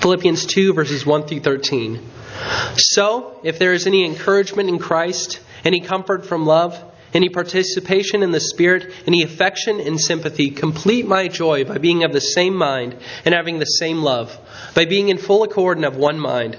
Philippians 2, verses 1 through 13. So, if there is any encouragement in Christ, any comfort from love, any participation in the Spirit, any affection and sympathy, complete my joy by being of the same mind and having the same love, by being in full accord and of one mind.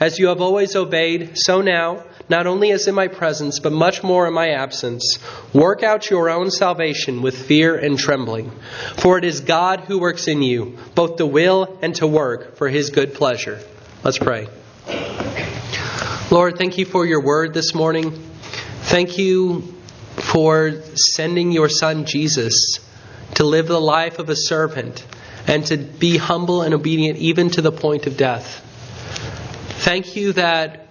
as you have always obeyed, so now, not only as in my presence, but much more in my absence. Work out your own salvation with fear and trembling. For it is God who works in you, both to will and to work for his good pleasure. Let's pray. Lord, thank you for your word this morning. Thank you for sending your son Jesus to live the life of a servant and to be humble and obedient even to the point of death. Thank you that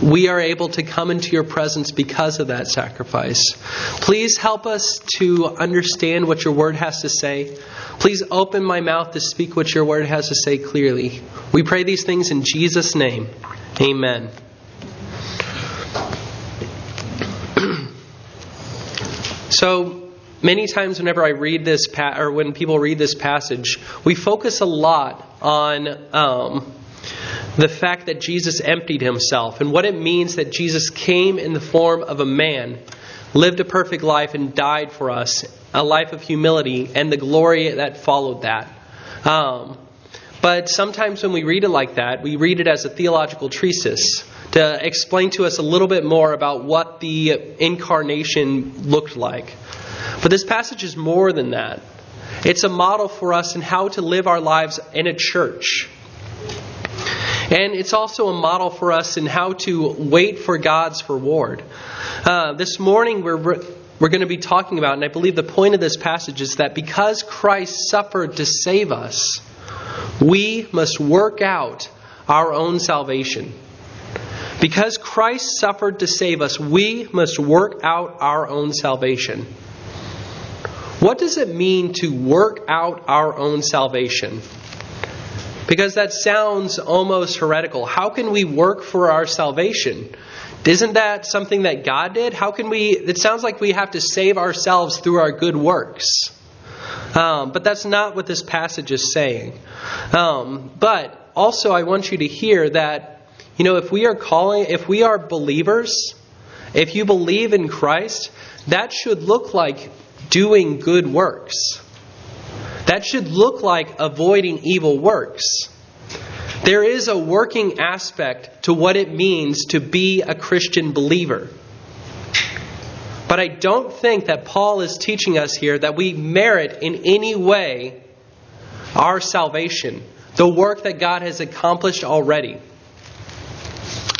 we are able to come into your presence because of that sacrifice. Please help us to understand what your word has to say. Please open my mouth to speak what your word has to say clearly. We pray these things in Jesus' name. Amen. so, many times whenever I read this, pa- or when people read this passage, we focus a lot on. Um, the fact that Jesus emptied himself and what it means that Jesus came in the form of a man, lived a perfect life, and died for us, a life of humility, and the glory that followed that. Um, but sometimes when we read it like that, we read it as a theological treatise to explain to us a little bit more about what the incarnation looked like. But this passage is more than that. It's a model for us in how to live our lives in a church. And it's also a model for us in how to wait for God's reward. Uh, this morning, we're, we're going to be talking about, and I believe the point of this passage is that because Christ suffered to save us, we must work out our own salvation. Because Christ suffered to save us, we must work out our own salvation. What does it mean to work out our own salvation? Because that sounds almost heretical. How can we work for our salvation? Isn't that something that God did? How can we? It sounds like we have to save ourselves through our good works. Um, but that's not what this passage is saying. Um, but also, I want you to hear that, you know, if we are calling, if we are believers, if you believe in Christ, that should look like doing good works. That should look like avoiding evil works. There is a working aspect to what it means to be a Christian believer. But I don't think that Paul is teaching us here that we merit in any way our salvation, the work that God has accomplished already.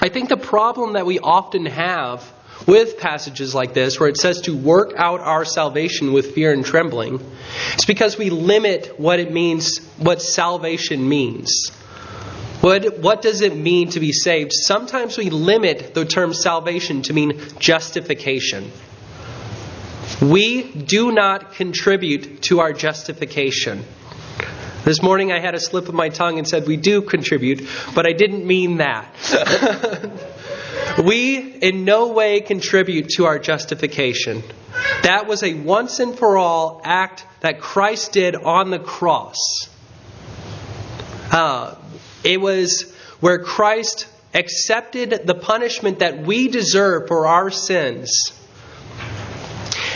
I think the problem that we often have with passages like this, where it says to work out our salvation with fear and trembling, it's because we limit what it means, what salvation means. What, what does it mean to be saved? Sometimes we limit the term salvation to mean justification. We do not contribute to our justification. This morning I had a slip of my tongue and said we do contribute, but I didn't mean that. We in no way contribute to our justification. That was a once and for all act that Christ did on the cross. Uh, it was where Christ accepted the punishment that we deserve for our sins.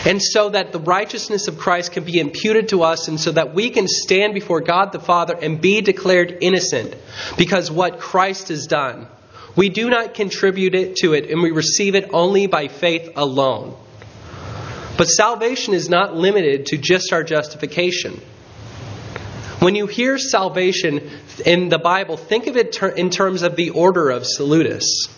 And so that the righteousness of Christ can be imputed to us, and so that we can stand before God the Father and be declared innocent because what Christ has done. We do not contribute it to it, and we receive it only by faith alone. But salvation is not limited to just our justification. When you hear salvation in the Bible, think of it in terms of the order of salutis.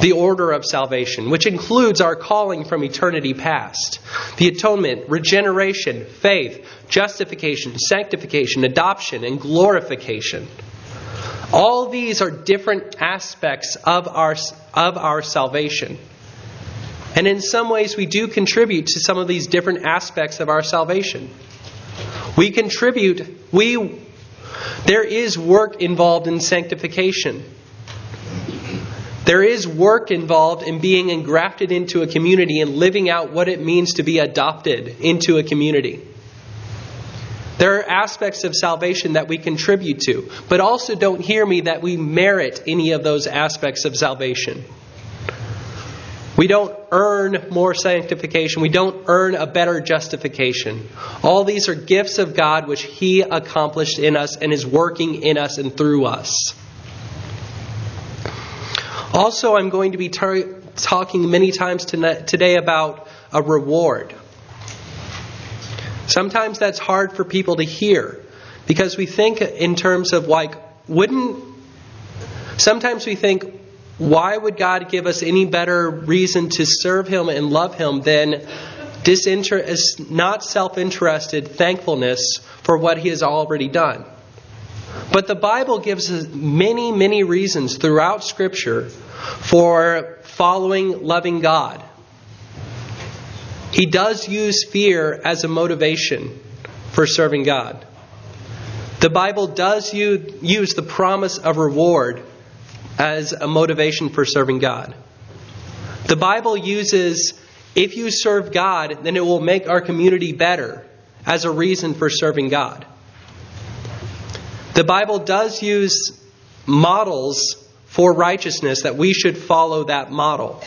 The order of salvation, which includes our calling from eternity past. The atonement, regeneration, faith, justification, sanctification, adoption, and glorification. All these are different aspects of our, of our salvation. And in some ways, we do contribute to some of these different aspects of our salvation. We contribute, we, there is work involved in sanctification. There is work involved in being engrafted into a community and living out what it means to be adopted into a community. There are aspects of salvation that we contribute to, but also don't hear me that we merit any of those aspects of salvation. We don't earn more sanctification. We don't earn a better justification. All these are gifts of God which He accomplished in us and is working in us and through us. Also, I'm going to be tar- talking many times today about a reward. Sometimes that's hard for people to hear because we think in terms of like, wouldn't. Sometimes we think, why would God give us any better reason to serve Him and love Him than disinter- not self interested thankfulness for what He has already done? But the Bible gives us many, many reasons throughout Scripture for following, loving God. He does use fear as a motivation for serving God. The Bible does use the promise of reward as a motivation for serving God. The Bible uses if you serve God, then it will make our community better as a reason for serving God. The Bible does use models for righteousness that we should follow that model.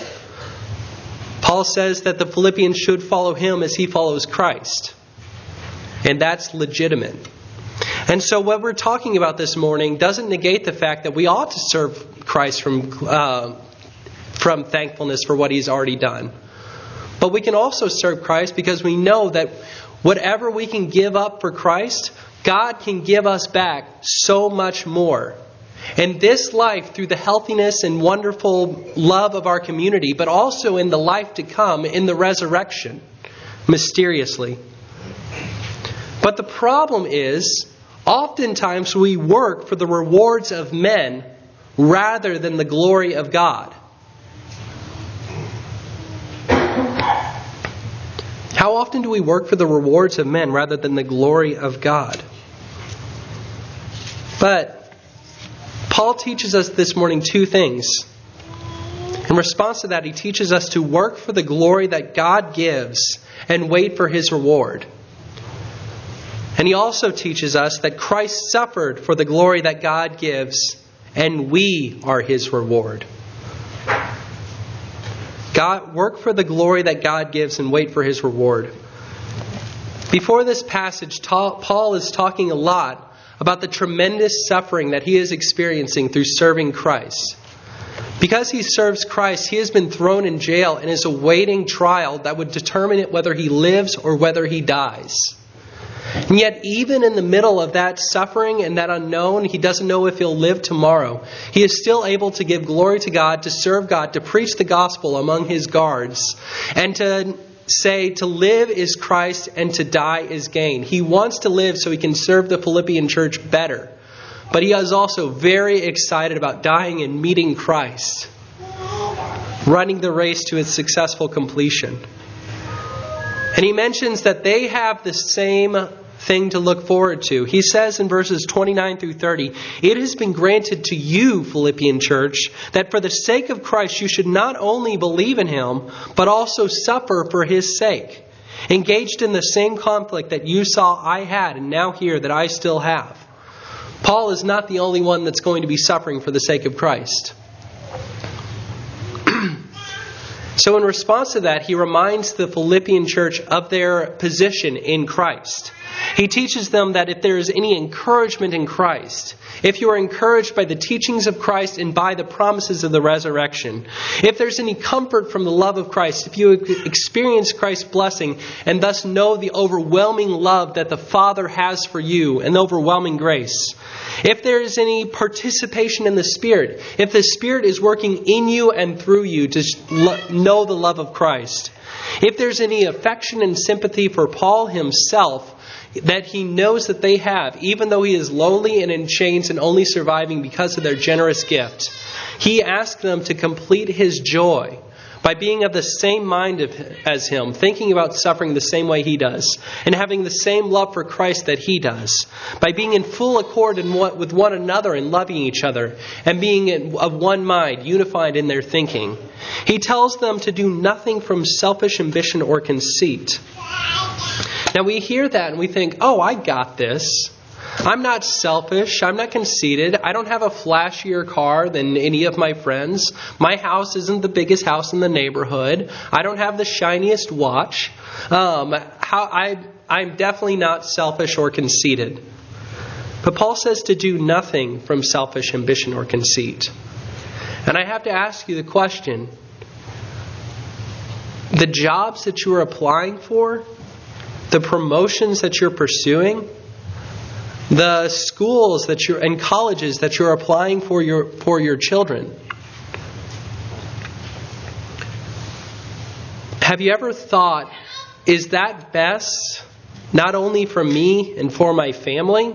Paul says that the Philippians should follow him as he follows Christ. And that's legitimate. And so, what we're talking about this morning doesn't negate the fact that we ought to serve Christ from, uh, from thankfulness for what He's already done. But we can also serve Christ because we know that whatever we can give up for Christ, God can give us back so much more. In this life, through the healthiness and wonderful love of our community, but also in the life to come, in the resurrection, mysteriously. But the problem is, Oftentimes we work for the rewards of men rather than the glory of God. How often do we work for the rewards of men rather than the glory of God? But Paul teaches us this morning two things. In response to that, he teaches us to work for the glory that God gives and wait for his reward. And he also teaches us that Christ suffered for the glory that God gives, and we are his reward. God, work for the glory that God gives and wait for his reward. Before this passage, Paul is talking a lot about the tremendous suffering that he is experiencing through serving Christ. Because he serves Christ, he has been thrown in jail and is awaiting trial that would determine it whether he lives or whether he dies. And yet, even in the middle of that suffering and that unknown, he doesn't know if he'll live tomorrow. He is still able to give glory to God, to serve God, to preach the gospel among his guards, and to say to live is Christ and to die is gain. He wants to live so he can serve the Philippian church better. But he is also very excited about dying and meeting Christ, running the race to its successful completion. And he mentions that they have the same thing to look forward to. He says in verses 29 through 30, It has been granted to you, Philippian church, that for the sake of Christ you should not only believe in him, but also suffer for his sake. Engaged in the same conflict that you saw I had and now hear that I still have. Paul is not the only one that's going to be suffering for the sake of Christ. So, in response to that, he reminds the Philippian church of their position in Christ. He teaches them that if there is any encouragement in Christ, if you are encouraged by the teachings of Christ and by the promises of the resurrection, if there's any comfort from the love of Christ, if you experience Christ's blessing and thus know the overwhelming love that the Father has for you and the overwhelming grace, if there is any participation in the Spirit, if the Spirit is working in you and through you to know the love of Christ, if there's any affection and sympathy for Paul himself, that he knows that they have, even though he is lonely and in chains and only surviving because of their generous gift. He asks them to complete his joy by being of the same mind as him, thinking about suffering the same way he does, and having the same love for Christ that he does, by being in full accord with one another and loving each other, and being of one mind, unified in their thinking. He tells them to do nothing from selfish ambition or conceit. Now we hear that and we think, oh, I got this. I'm not selfish. I'm not conceited. I don't have a flashier car than any of my friends. My house isn't the biggest house in the neighborhood. I don't have the shiniest watch. Um, how, I, I'm definitely not selfish or conceited. But Paul says to do nothing from selfish ambition or conceit. And I have to ask you the question the jobs that you are applying for, the promotions that you're pursuing, the schools that you're and colleges that you're applying for your for your children. Have you ever thought, is that best not only for me and for my family,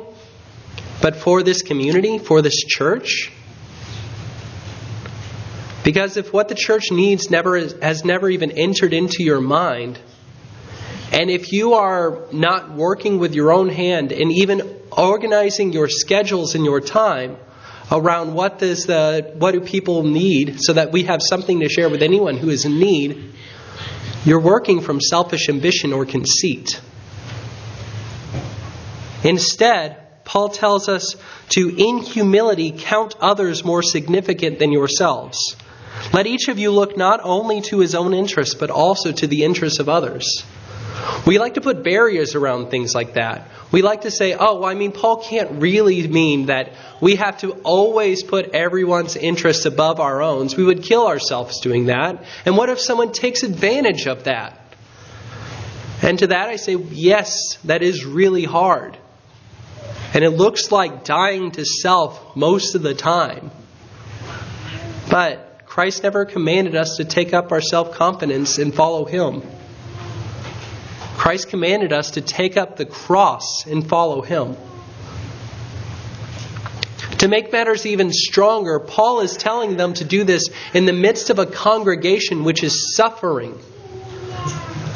but for this community, for this church? Because if what the church needs never has never even entered into your mind, and if you are not working with your own hand and even organizing your schedules and your time around what does the what do people need so that we have something to share with anyone who is in need, you're working from selfish ambition or conceit. Instead, Paul tells us to, in humility, count others more significant than yourselves. Let each of you look not only to his own interests, but also to the interests of others. We like to put barriers around things like that. We like to say, oh, well, I mean, Paul can't really mean that we have to always put everyone's interests above our own. We would kill ourselves doing that. And what if someone takes advantage of that? And to that I say, yes, that is really hard. And it looks like dying to self most of the time. But Christ never commanded us to take up our self confidence and follow Him. Christ commanded us to take up the cross and follow him. To make matters even stronger, Paul is telling them to do this in the midst of a congregation which is suffering.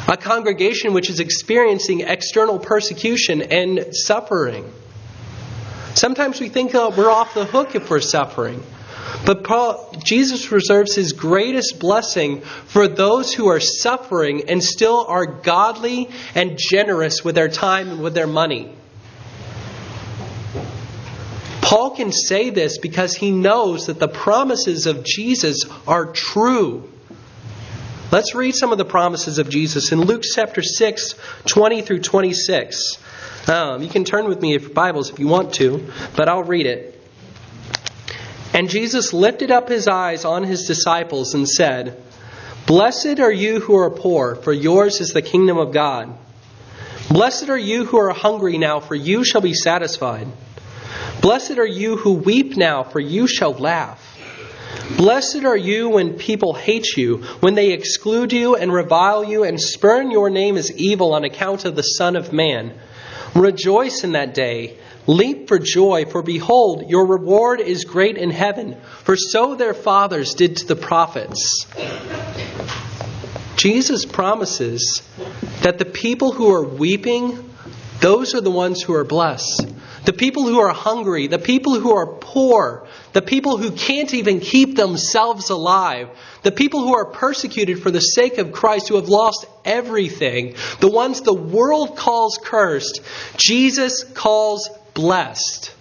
A congregation which is experiencing external persecution and suffering. Sometimes we think oh, we're off the hook if we're suffering. But Paul, Jesus reserves his greatest blessing for those who are suffering and still are godly and generous with their time and with their money. Paul can say this because he knows that the promises of Jesus are true. Let's read some of the promises of Jesus in Luke chapter 6, 20 through 26. Um, you can turn with me if Bibles if you want to, but I'll read it. And Jesus lifted up his eyes on his disciples and said, Blessed are you who are poor, for yours is the kingdom of God. Blessed are you who are hungry now, for you shall be satisfied. Blessed are you who weep now, for you shall laugh. Blessed are you when people hate you, when they exclude you and revile you and spurn your name as evil on account of the Son of Man. Rejoice in that day Leap for joy, for behold, your reward is great in heaven, for so their fathers did to the prophets. Jesus promises that the people who are weeping, those are the ones who are blessed. The people who are hungry, the people who are poor, the people who can't even keep themselves alive, the people who are persecuted for the sake of Christ, who have lost everything, the ones the world calls cursed, Jesus calls blessed.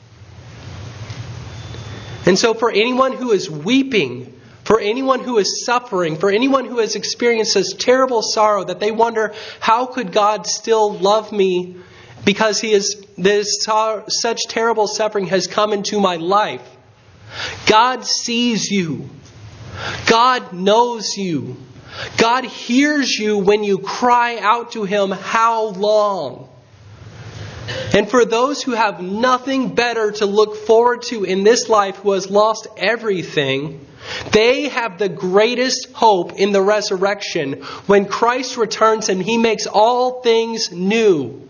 And so, for anyone who is weeping, for anyone who is suffering, for anyone who has experienced this terrible sorrow that they wonder, how could God still love me because he is this such terrible suffering has come into my life. God sees you. God knows you. God hears you when you cry out to him, How long? And for those who have nothing better to look forward to in this life who has lost everything, they have the greatest hope in the resurrection when Christ returns and he makes all things new.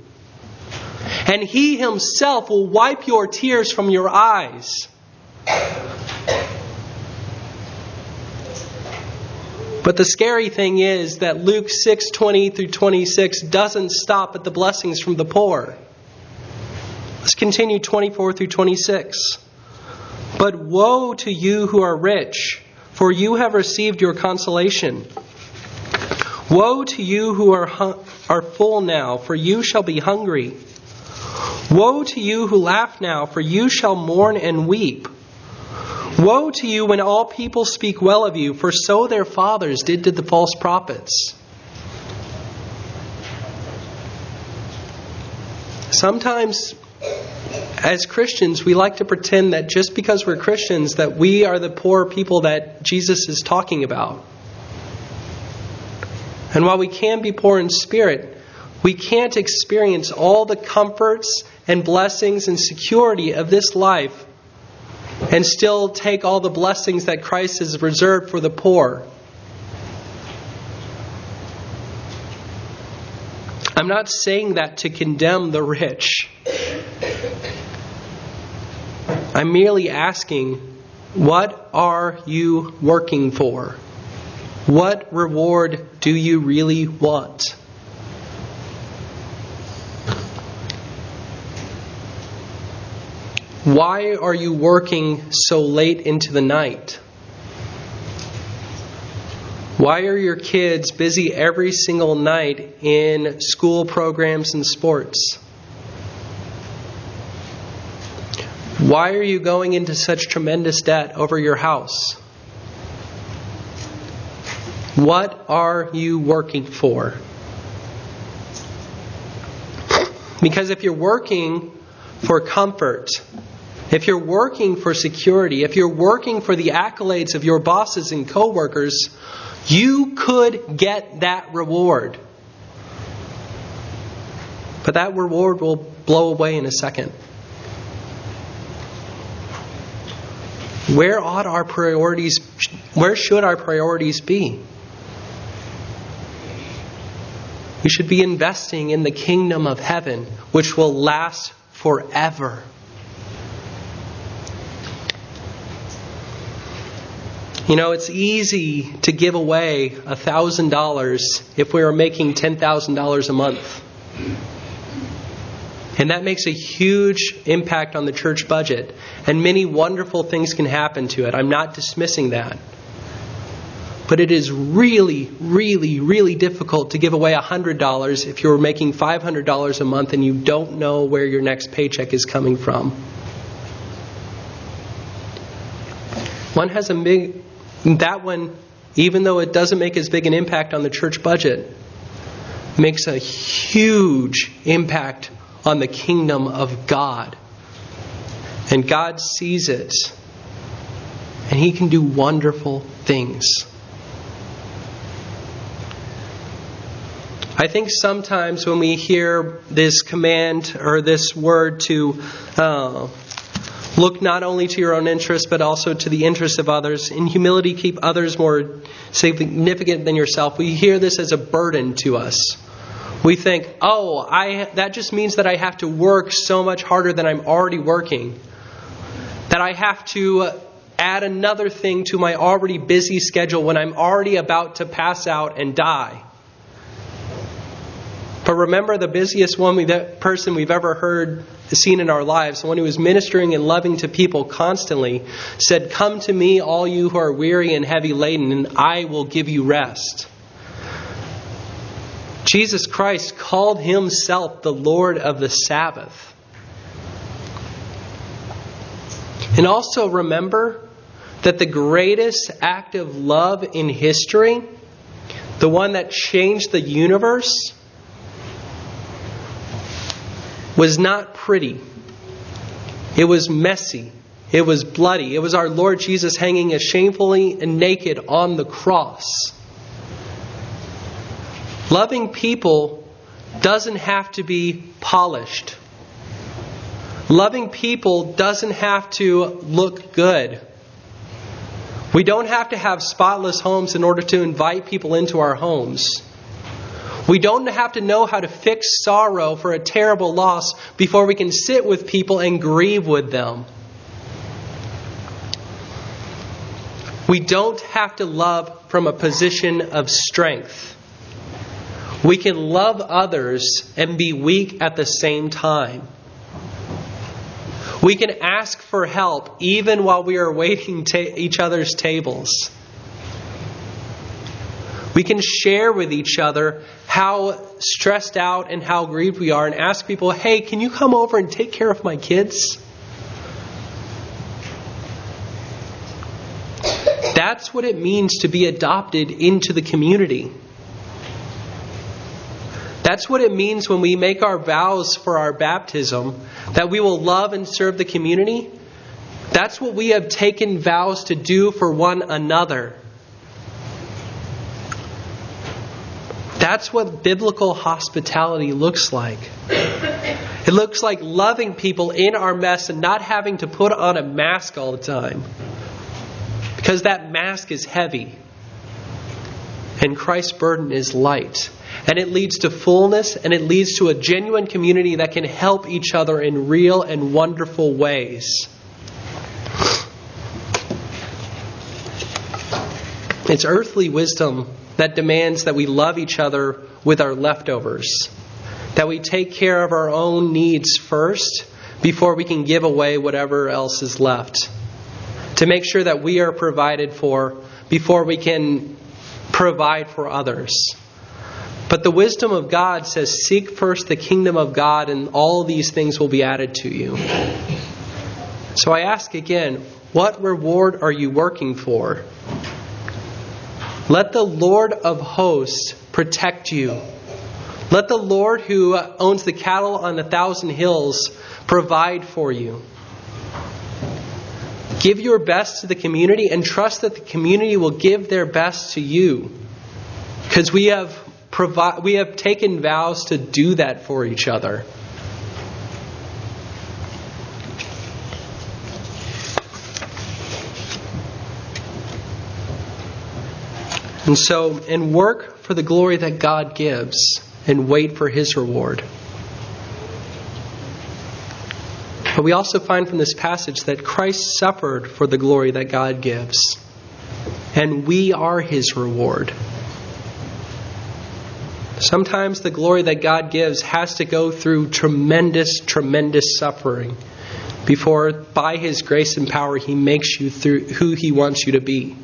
And he himself will wipe your tears from your eyes. But the scary thing is that Luke 6:20 through 26 doesn't stop at the blessings from the poor. Let's continue 24 through 26. But woe to you who are rich, for you have received your consolation. Woe to you who are, are full now, for you shall be hungry. Woe to you who laugh now, for you shall mourn and weep. Woe to you when all people speak well of you, for so their fathers did to the false prophets. Sometimes as Christians, we like to pretend that just because we're Christians that we are the poor people that Jesus is talking about. And while we can be poor in spirit, we can't experience all the comforts and blessings and security of this life and still take all the blessings that Christ has reserved for the poor. I'm not saying that to condemn the rich. I'm merely asking, what are you working for? What reward do you really want? Why are you working so late into the night? Why are your kids busy every single night in school programs and sports? Why are you going into such tremendous debt over your house? What are you working for? Because if you're working for comfort, if you're working for security, if you're working for the accolades of your bosses and coworkers, you could get that reward. But that reward will blow away in a second. Where ought our priorities where should our priorities be? We should be investing in the kingdom of heaven, which will last forever. You know, it's easy to give away $1,000 if we are making $10,000 a month. And that makes a huge impact on the church budget. And many wonderful things can happen to it. I'm not dismissing that. But it is really, really, really difficult to give away $100 if you're making $500 a month and you don't know where your next paycheck is coming from. One has a that one, even though it doesn't make as big an impact on the church budget, makes a huge impact on the kingdom of God. And God sees it. And He can do wonderful things. I think sometimes when we hear this command or this word to uh, Look not only to your own interests, but also to the interests of others. In humility, keep others more significant than yourself. We hear this as a burden to us. We think, oh, I, that just means that I have to work so much harder than I'm already working. That I have to add another thing to my already busy schedule when I'm already about to pass out and die. But remember, the busiest one we, that person we've ever heard seen in our lives, the one who was ministering and loving to people constantly, said, Come to me, all you who are weary and heavy laden, and I will give you rest. Jesus Christ called himself the Lord of the Sabbath. And also remember that the greatest act of love in history, the one that changed the universe, was not pretty. It was messy. It was bloody. It was our Lord Jesus hanging as shamefully and naked on the cross. Loving people doesn't have to be polished. Loving people doesn't have to look good. We don't have to have spotless homes in order to invite people into our homes. We don't have to know how to fix sorrow for a terrible loss before we can sit with people and grieve with them. We don't have to love from a position of strength. We can love others and be weak at the same time. We can ask for help even while we are waiting ta- each other's tables. We can share with each other how stressed out and how grieved we are and ask people, hey, can you come over and take care of my kids? That's what it means to be adopted into the community. That's what it means when we make our vows for our baptism that we will love and serve the community. That's what we have taken vows to do for one another. That's what biblical hospitality looks like. It looks like loving people in our mess and not having to put on a mask all the time. Because that mask is heavy. And Christ's burden is light. And it leads to fullness and it leads to a genuine community that can help each other in real and wonderful ways. It's earthly wisdom that demands that we love each other with our leftovers, that we take care of our own needs first before we can give away whatever else is left, to make sure that we are provided for before we can provide for others. But the wisdom of God says, Seek first the kingdom of God, and all these things will be added to you. So I ask again, what reward are you working for? Let the Lord of hosts protect you. Let the Lord who owns the cattle on a thousand hills provide for you. Give your best to the community and trust that the community will give their best to you. Because we have provi- we have taken vows to do that for each other. And so, and work for the glory that God gives and wait for his reward. But we also find from this passage that Christ suffered for the glory that God gives, and we are his reward. Sometimes the glory that God gives has to go through tremendous, tremendous suffering before, by His grace and power, He makes you through who He wants you to be.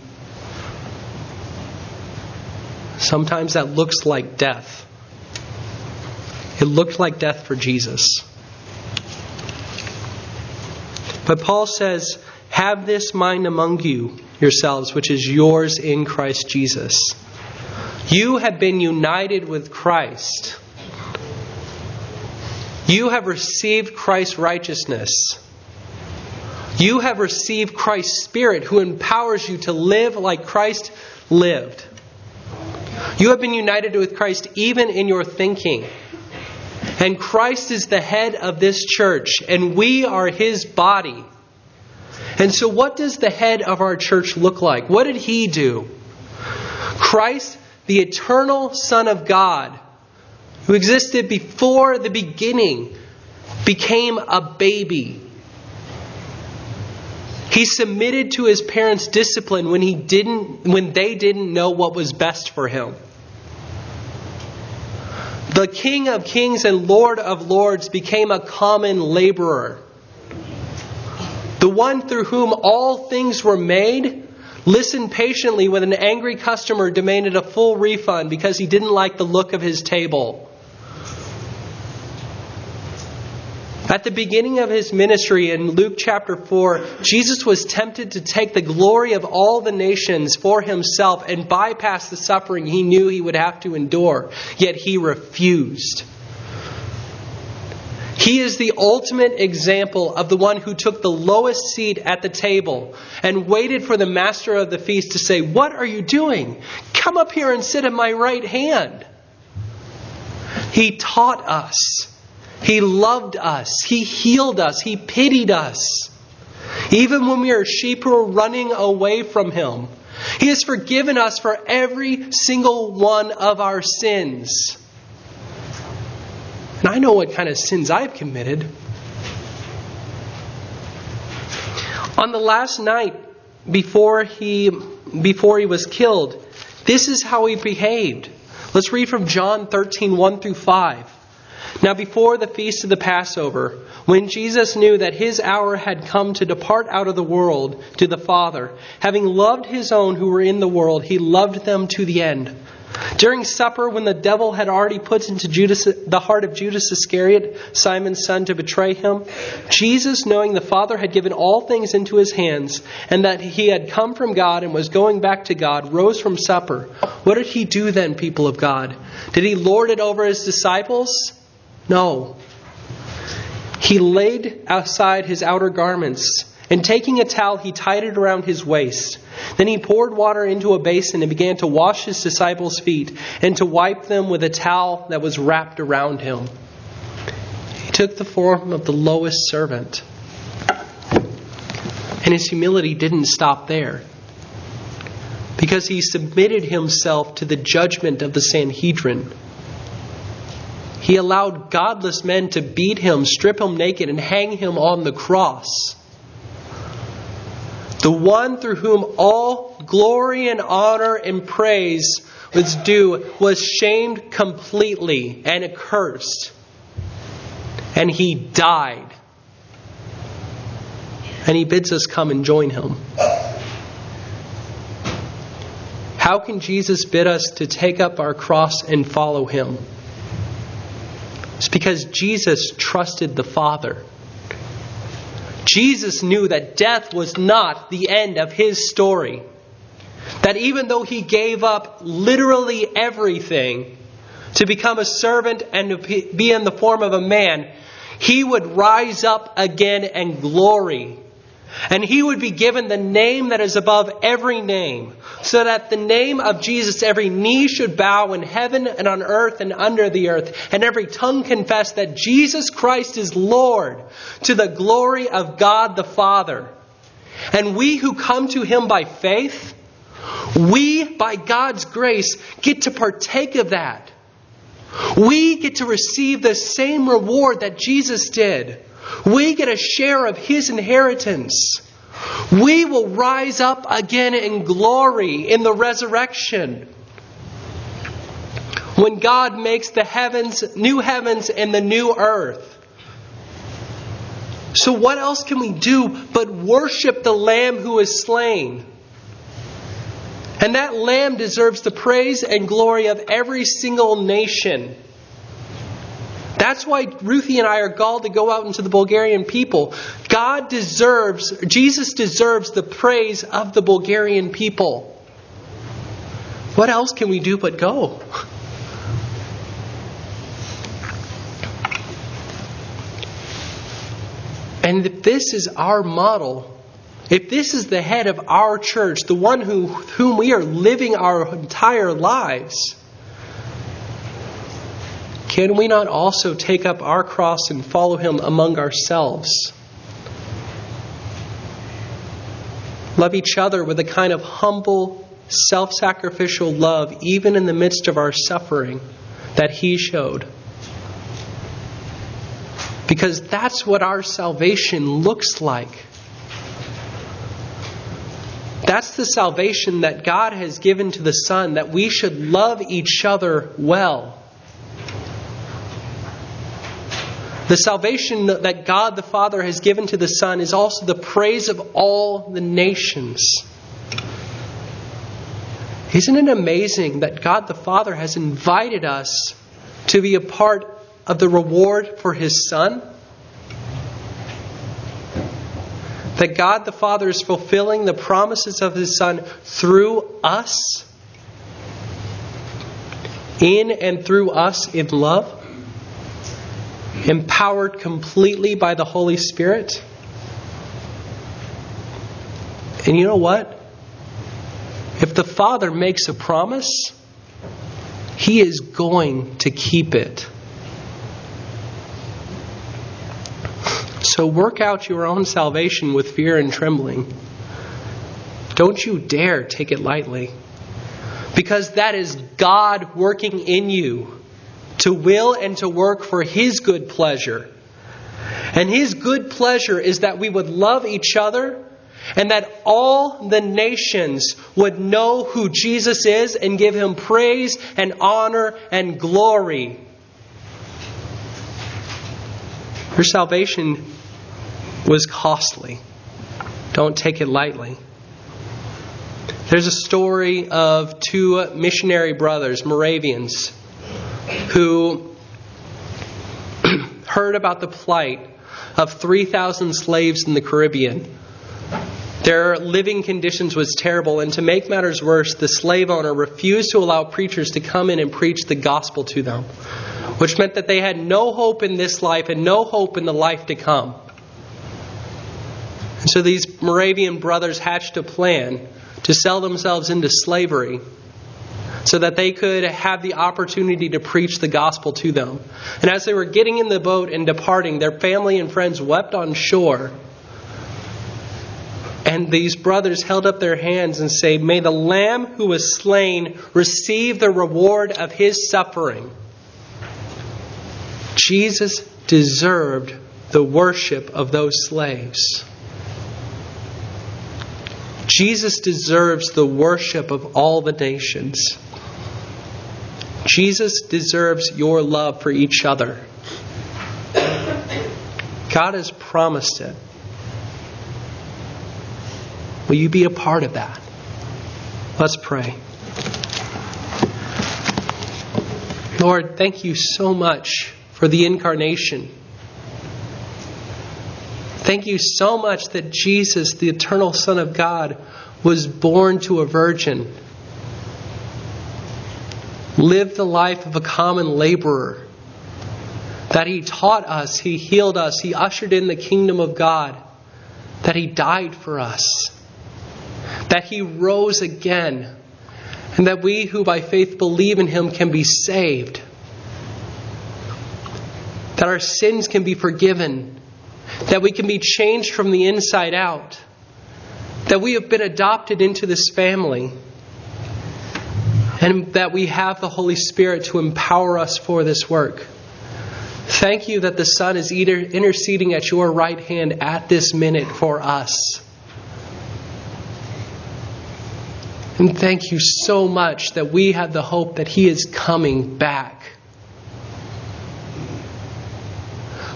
Sometimes that looks like death. It looked like death for Jesus. But Paul says, Have this mind among you yourselves, which is yours in Christ Jesus you have been united with Christ. You have received Christ's righteousness. You have received Christ's Spirit who empowers you to live like Christ lived. You have been united with Christ even in your thinking. And Christ is the head of this church, and we are his body. And so, what does the head of our church look like? What did he do? Christ the eternal Son of God, who existed before the beginning, became a baby. He submitted to his parents' discipline when he didn't when they didn't know what was best for him. The King of Kings and Lord of Lords became a common laborer. The one through whom all things were made listened patiently when an angry customer demanded a full refund because he didn't like the look of his table. At the beginning of his ministry in Luke chapter 4, Jesus was tempted to take the glory of all the nations for himself and bypass the suffering he knew he would have to endure, yet he refused. He is the ultimate example of the one who took the lowest seat at the table and waited for the master of the feast to say, What are you doing? Come up here and sit at my right hand. He taught us. He loved us. He healed us. He pitied us. Even when we are sheep who are running away from Him, He has forgiven us for every single one of our sins. And I know what kind of sins I've committed. On the last night before he before he was killed, this is how he behaved. Let's read from John 13, 1 through 5. Now, before the feast of the Passover, when Jesus knew that his hour had come to depart out of the world to the Father, having loved his own who were in the world, he loved them to the end. During supper, when the devil had already put into Judas, the heart of Judas Iscariot, Simon's son, to betray him, Jesus, knowing the Father had given all things into his hands, and that he had come from God and was going back to God, rose from supper. What did he do then, people of God? Did he lord it over his disciples? No. He laid aside his outer garments, and taking a towel, he tied it around his waist. Then he poured water into a basin and began to wash his disciples' feet and to wipe them with a towel that was wrapped around him. He took the form of the lowest servant. And his humility didn't stop there. Because he submitted himself to the judgment of the Sanhedrin. He allowed godless men to beat him, strip him naked, and hang him on the cross. The one through whom all glory and honor and praise was due was shamed completely and accursed. And he died. And he bids us come and join him. How can Jesus bid us to take up our cross and follow him? It's because Jesus trusted the Father. Jesus knew that death was not the end of his story. That even though he gave up literally everything to become a servant and to be in the form of a man, he would rise up again and glory and he would be given the name that is above every name, so that the name of Jesus every knee should bow in heaven and on earth and under the earth, and every tongue confess that Jesus Christ is Lord, to the glory of God the Father. And we who come to him by faith, we, by God's grace, get to partake of that. We get to receive the same reward that Jesus did. We get a share of his inheritance. We will rise up again in glory in the resurrection. When God makes the heavens, new heavens and the new earth. So, what else can we do but worship the Lamb who is slain? And that Lamb deserves the praise and glory of every single nation. That's why Ruthie and I are called to go out into the Bulgarian people. God deserves, Jesus deserves the praise of the Bulgarian people. What else can we do but go? And if this is our model, if this is the head of our church, the one who, whom we are living our entire lives, can we not also take up our cross and follow him among ourselves? Love each other with a kind of humble, self sacrificial love, even in the midst of our suffering, that he showed. Because that's what our salvation looks like. That's the salvation that God has given to the Son, that we should love each other well. The salvation that God the Father has given to the Son is also the praise of all the nations. Isn't it amazing that God the Father has invited us to be a part of the reward for His Son? That God the Father is fulfilling the promises of His Son through us, in and through us in love? Empowered completely by the Holy Spirit. And you know what? If the Father makes a promise, He is going to keep it. So work out your own salvation with fear and trembling. Don't you dare take it lightly. Because that is God working in you to will and to work for His good pleasure. And His good pleasure is that we would love each other and that all the nations would know who Jesus is and give Him praise and honor and glory. Your salvation was costly. Don't take it lightly. There's a story of two missionary brothers, Moravians, who heard about the plight of 3,000 slaves in the Caribbean. Their living conditions was terrible, and to make matters worse, the slave owner refused to allow preachers to come in and preach the gospel to them, which meant that they had no hope in this life and no hope in the life to come. And so these Moravian brothers hatched a plan to sell themselves into slavery so that they could have the opportunity to preach the gospel to them. And as they were getting in the boat and departing, their family and friends wept on shore. And these brothers held up their hands and said, May the Lamb who was slain receive the reward of his suffering. Jesus deserved the worship of those slaves. Jesus deserves the worship of all the nations. Jesus deserves your love for each other. God has promised it. Will you be a part of that? Let's pray. Lord, thank you so much for the incarnation. Thank you so much that Jesus, the eternal Son of God, was born to a virgin, lived the life of a common laborer, that he taught us, he healed us, he ushered in the kingdom of God, that he died for us, that he rose again, and that we who by faith believe in him can be saved, that our sins can be forgiven. That we can be changed from the inside out, that we have been adopted into this family, and that we have the Holy Spirit to empower us for this work. Thank you that the Son is interceding at your right hand at this minute for us. And thank you so much that we have the hope that He is coming back.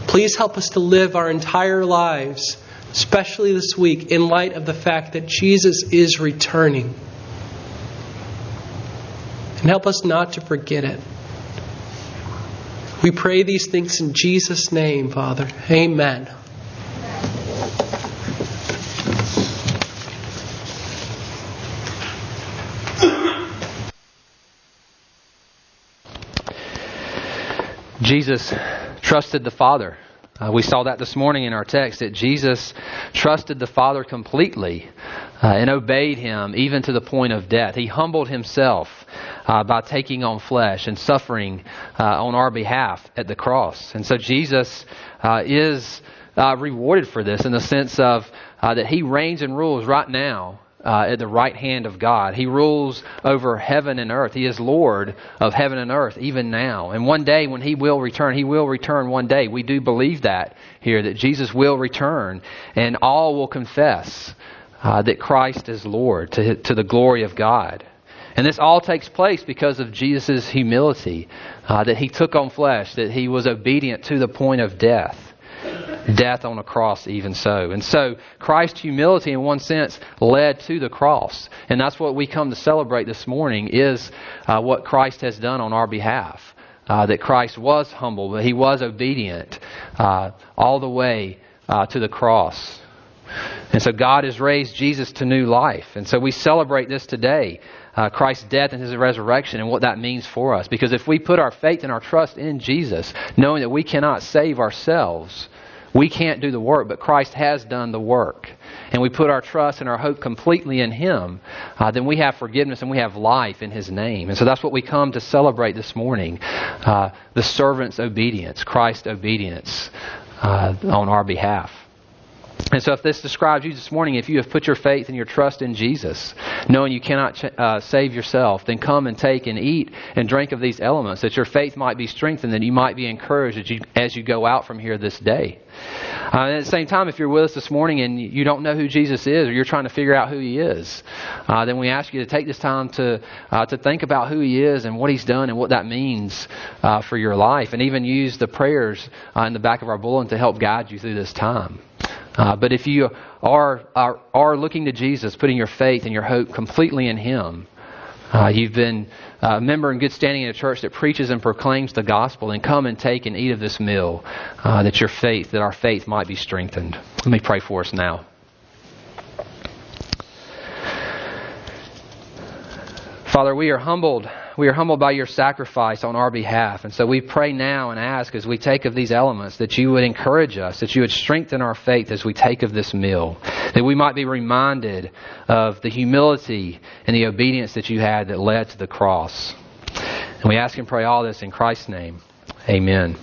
Please help us to live our entire lives, especially this week, in light of the fact that Jesus is returning. And help us not to forget it. We pray these things in Jesus' name, Father. Amen. Jesus trusted the Father. Uh, we saw that this morning in our text that Jesus trusted the Father completely uh, and obeyed him even to the point of death. He humbled himself uh, by taking on flesh and suffering uh, on our behalf at the cross. And so Jesus uh, is uh, rewarded for this in the sense of that he reigns and rules right now uh, at the right hand of God. He rules over heaven and earth. He is Lord of heaven and earth even now. And one day when He will return, He will return one day. We do believe that here, that Jesus will return and all will confess uh, that Christ is Lord to, to the glory of God. And this all takes place because of Jesus' humility, uh, that He took on flesh, that He was obedient to the point of death death on a cross, even so. And so, Christ's humility, in one sense, led to the cross. And that's what we come to celebrate this morning is uh, what Christ has done on our behalf. Uh, that Christ was humble, but he was obedient uh, all the way uh, to the cross. And so God has raised Jesus to new life. And so we celebrate this today uh, Christ's death and his resurrection and what that means for us. Because if we put our faith and our trust in Jesus, knowing that we cannot save ourselves, we can't do the work, but Christ has done the work, and we put our trust and our hope completely in Him, uh, then we have forgiveness and we have life in His name. And so that's what we come to celebrate this morning uh, the servant's obedience, Christ's obedience uh, on our behalf. And so, if this describes you this morning, if you have put your faith and your trust in Jesus, knowing you cannot uh, save yourself, then come and take and eat and drink of these elements, that your faith might be strengthened, that you might be encouraged as you, as you go out from here this day. Uh, at the same time, if you're with us this morning and you don't know who Jesus is, or you're trying to figure out who He is, uh, then we ask you to take this time to uh, to think about who He is and what He's done and what that means uh, for your life, and even use the prayers uh, in the back of our bulletin to help guide you through this time. Uh, but if you are, are, are looking to Jesus, putting your faith and your hope completely in Him, uh, you've been a member in good standing in a church that preaches and proclaims the gospel, and come and take and eat of this meal, uh, that your faith, that our faith might be strengthened. Let me pray for us now. Father, we are humbled. We are humbled by your sacrifice on our behalf. And so we pray now and ask as we take of these elements that you would encourage us, that you would strengthen our faith as we take of this meal, that we might be reminded of the humility and the obedience that you had that led to the cross. And we ask and pray all this in Christ's name. Amen.